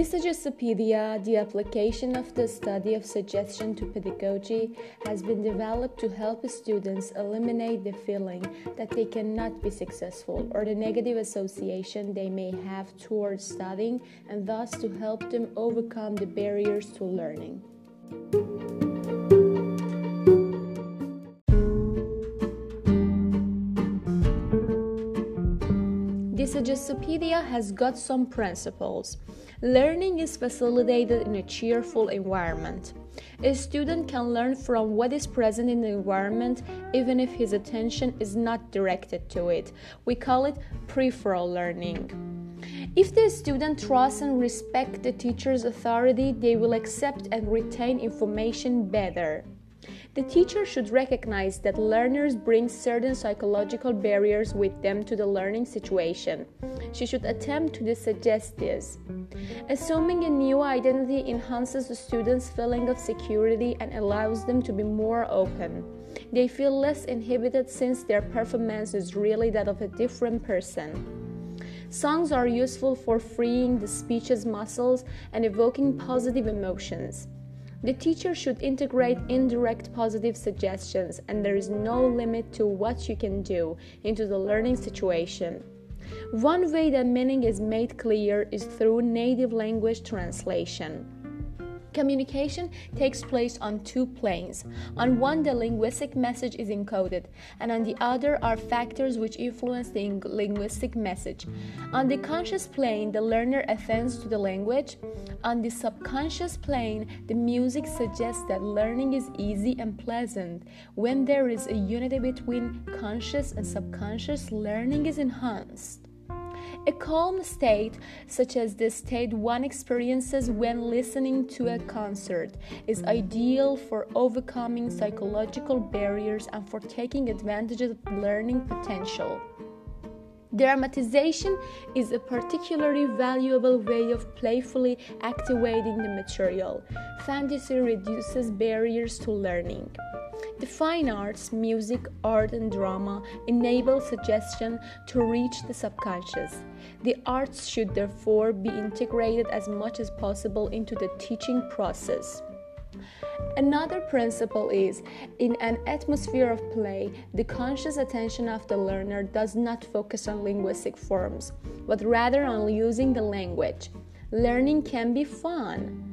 Desuggestopedia, the application of the study of suggestion to pedagogy, has been developed to help students eliminate the feeling that they cannot be successful or the negative association they may have towards studying and thus to help them overcome the barriers to learning. Desuggestopedia has got some principles. Learning is facilitated in a cheerful environment. A student can learn from what is present in the environment even if his attention is not directed to it. We call it peripheral learning. If the student trusts and respects the teacher's authority, they will accept and retain information better. The teacher should recognize that learners bring certain psychological barriers with them to the learning situation. She should attempt to suggest this. Assuming a new identity enhances the student's feeling of security and allows them to be more open. They feel less inhibited since their performance is really that of a different person. Songs are useful for freeing the speech's muscles and evoking positive emotions. The teacher should integrate indirect positive suggestions, and there is no limit to what you can do into the learning situation. One way that meaning is made clear is through native language translation. Communication takes place on two planes. On one, the linguistic message is encoded, and on the other are factors which influence the linguistic message. On the conscious plane, the learner attends to the language. On the subconscious plane, the music suggests that learning is easy and pleasant. When there is a unity between conscious and subconscious, learning is enhanced. A calm state, such as the state one experiences when listening to a concert, is ideal for overcoming psychological barriers and for taking advantage of learning potential. Dramatization is a particularly valuable way of playfully activating the material. Fantasy reduces barriers to learning. The fine arts, music, art, and drama enable suggestion to reach the subconscious. The arts should therefore be integrated as much as possible into the teaching process. Another principle is in an atmosphere of play, the conscious attention of the learner does not focus on linguistic forms, but rather on using the language. Learning can be fun.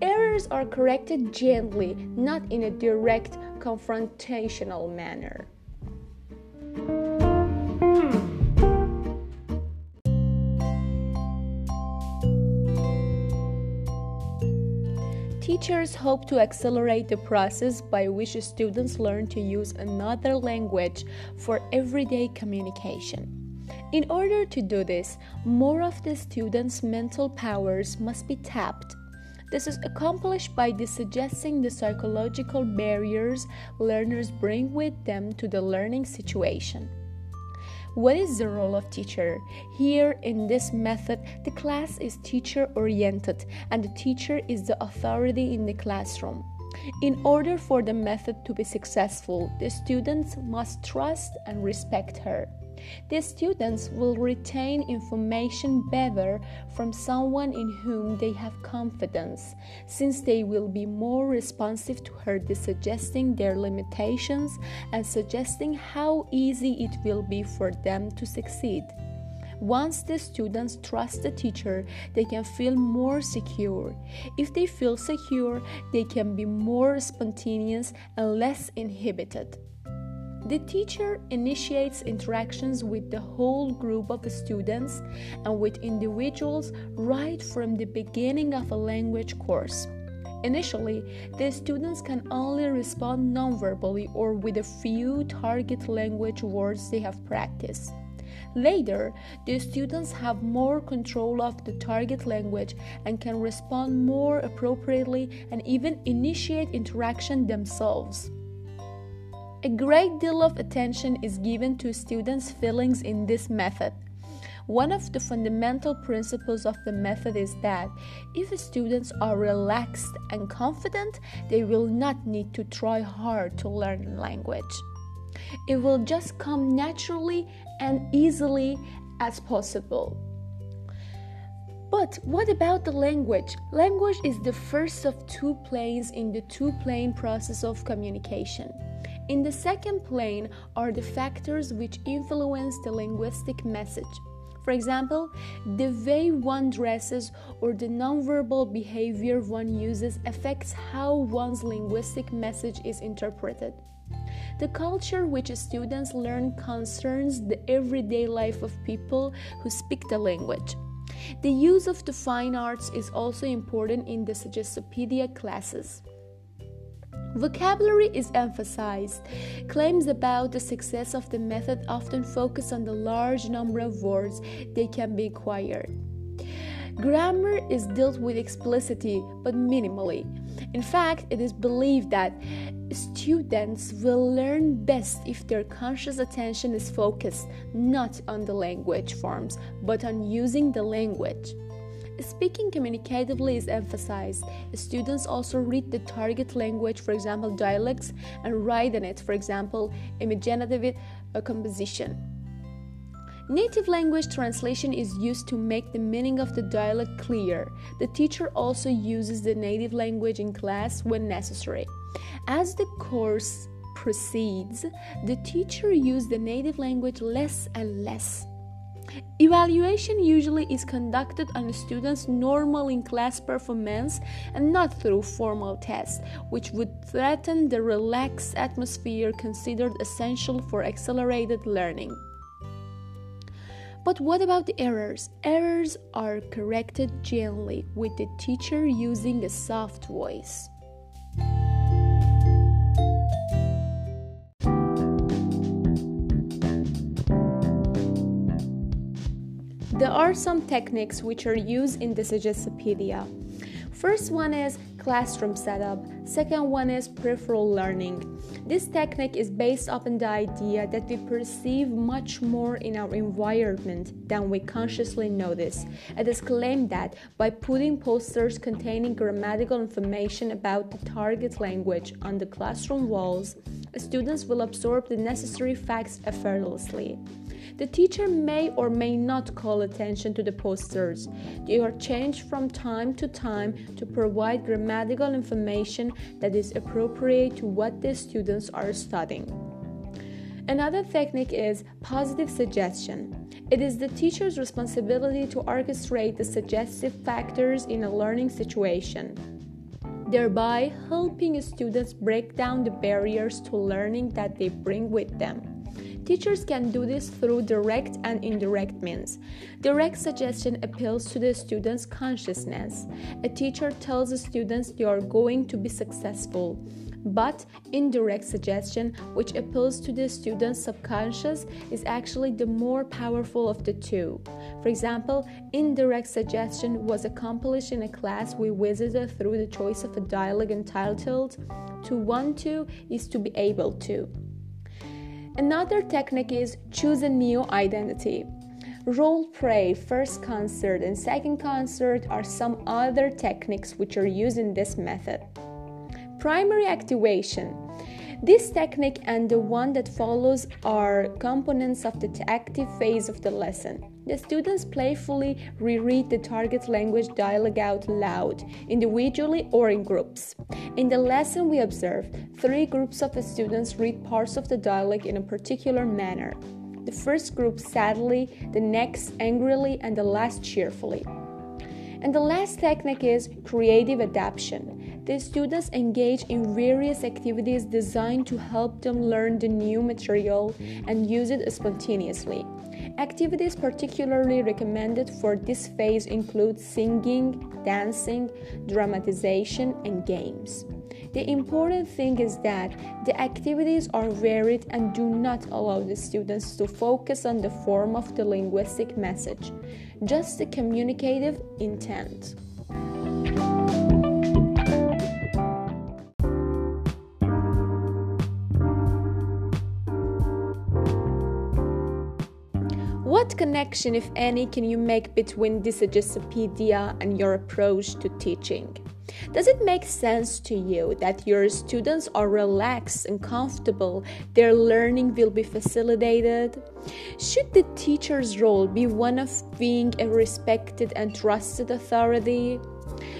Errors are corrected gently, not in a direct, confrontational manner. Hmm. Teachers hope to accelerate the process by which students learn to use another language for everyday communication. In order to do this, more of the students' mental powers must be tapped this is accomplished by desuggesting the psychological barriers learners bring with them to the learning situation. What is the role of teacher? Here in this method, the class is teacher oriented and the teacher is the authority in the classroom. In order for the method to be successful, the students must trust and respect her. The students will retain information better from someone in whom they have confidence, since they will be more responsive to her desuggesting their limitations and suggesting how easy it will be for them to succeed. Once the students trust the teacher, they can feel more secure. If they feel secure, they can be more spontaneous and less inhibited. The teacher initiates interactions with the whole group of students and with individuals right from the beginning of a language course. Initially, the students can only respond nonverbally or with a few target language words they have practiced. Later, the students have more control of the target language and can respond more appropriately and even initiate interaction themselves. A great deal of attention is given to students' feelings in this method. One of the fundamental principles of the method is that if students are relaxed and confident, they will not need to try hard to learn language. It will just come naturally and easily as possible. But what about the language? Language is the first of two planes in the two plane process of communication. In the second plane are the factors which influence the linguistic message. For example, the way one dresses or the nonverbal behavior one uses affects how one's linguistic message is interpreted. The culture which students learn concerns the everyday life of people who speak the language. The use of the fine arts is also important in the Suggestopedia classes. Vocabulary is emphasized. Claims about the success of the method often focus on the large number of words they can be acquired. Grammar is dealt with explicitly but minimally. In fact, it is believed that students will learn best if their conscious attention is focused not on the language forms but on using the language. Speaking communicatively is emphasized. Students also read the target language, for example, dialects, and write in it, for example, imaginative uh, composition. Native language translation is used to make the meaning of the dialect clear. The teacher also uses the native language in class when necessary. As the course proceeds, the teacher uses the native language less and less. Evaluation usually is conducted on a student's normal in class performance and not through formal tests, which would threaten the relaxed atmosphere considered essential for accelerated learning. But what about the errors? Errors are corrected gently with the teacher using a soft voice. There are some techniques which are used in Suggestopedia. First one is classroom setup. Second one is peripheral learning. This technique is based upon the idea that we perceive much more in our environment than we consciously notice. It is claimed that by putting posters containing grammatical information about the target language on the classroom walls, students will absorb the necessary facts effortlessly. The teacher may or may not call attention to the posters. They are changed from time to time to provide grammatical information that is appropriate to what the students are studying. Another technique is positive suggestion. It is the teacher's responsibility to orchestrate the suggestive factors in a learning situation, thereby helping students break down the barriers to learning that they bring with them. Teachers can do this through direct and indirect means. Direct suggestion appeals to the student's consciousness. A teacher tells the students they are going to be successful. But indirect suggestion, which appeals to the student's subconscious, is actually the more powerful of the two. For example, indirect suggestion was accomplished in a class we visited through the choice of a dialogue entitled To Want to is to be able to. Another technique is choose a new identity. Role play, first concert, and second concert are some other techniques which are used in this method. Primary activation. This technique and the one that follows are components of the active phase of the lesson. The students playfully reread the target language dialogue out loud, individually or in groups. In the lesson, we observe three groups of students read parts of the dialogue in a particular manner. The first group sadly, the next angrily, and the last cheerfully. And the last technique is creative adaptation. The students engage in various activities designed to help them learn the new material and use it spontaneously. Activities particularly recommended for this phase include singing, dancing, dramatization, and games. The important thing is that the activities are varied and do not allow the students to focus on the form of the linguistic message, just the communicative intent. What connection, if any, can you make between this Suggestopedia and your approach to teaching? Does it make sense to you that your students are relaxed and comfortable? Their learning will be facilitated? Should the teacher's role be one of being a respected and trusted authority?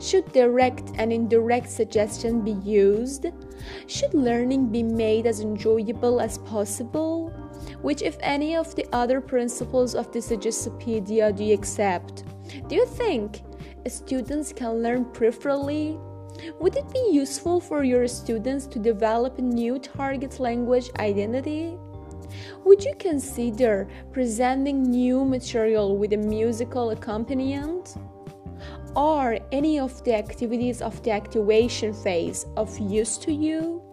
Should direct and indirect suggestion be used? Should learning be made as enjoyable as possible? Which, if any of the other principles of the Suggestopedia do you accept? Do you think students can learn preferably? Would it be useful for your students to develop a new target language identity? Would you consider presenting new material with a musical accompaniment? Are any of the activities of the activation phase of use to you?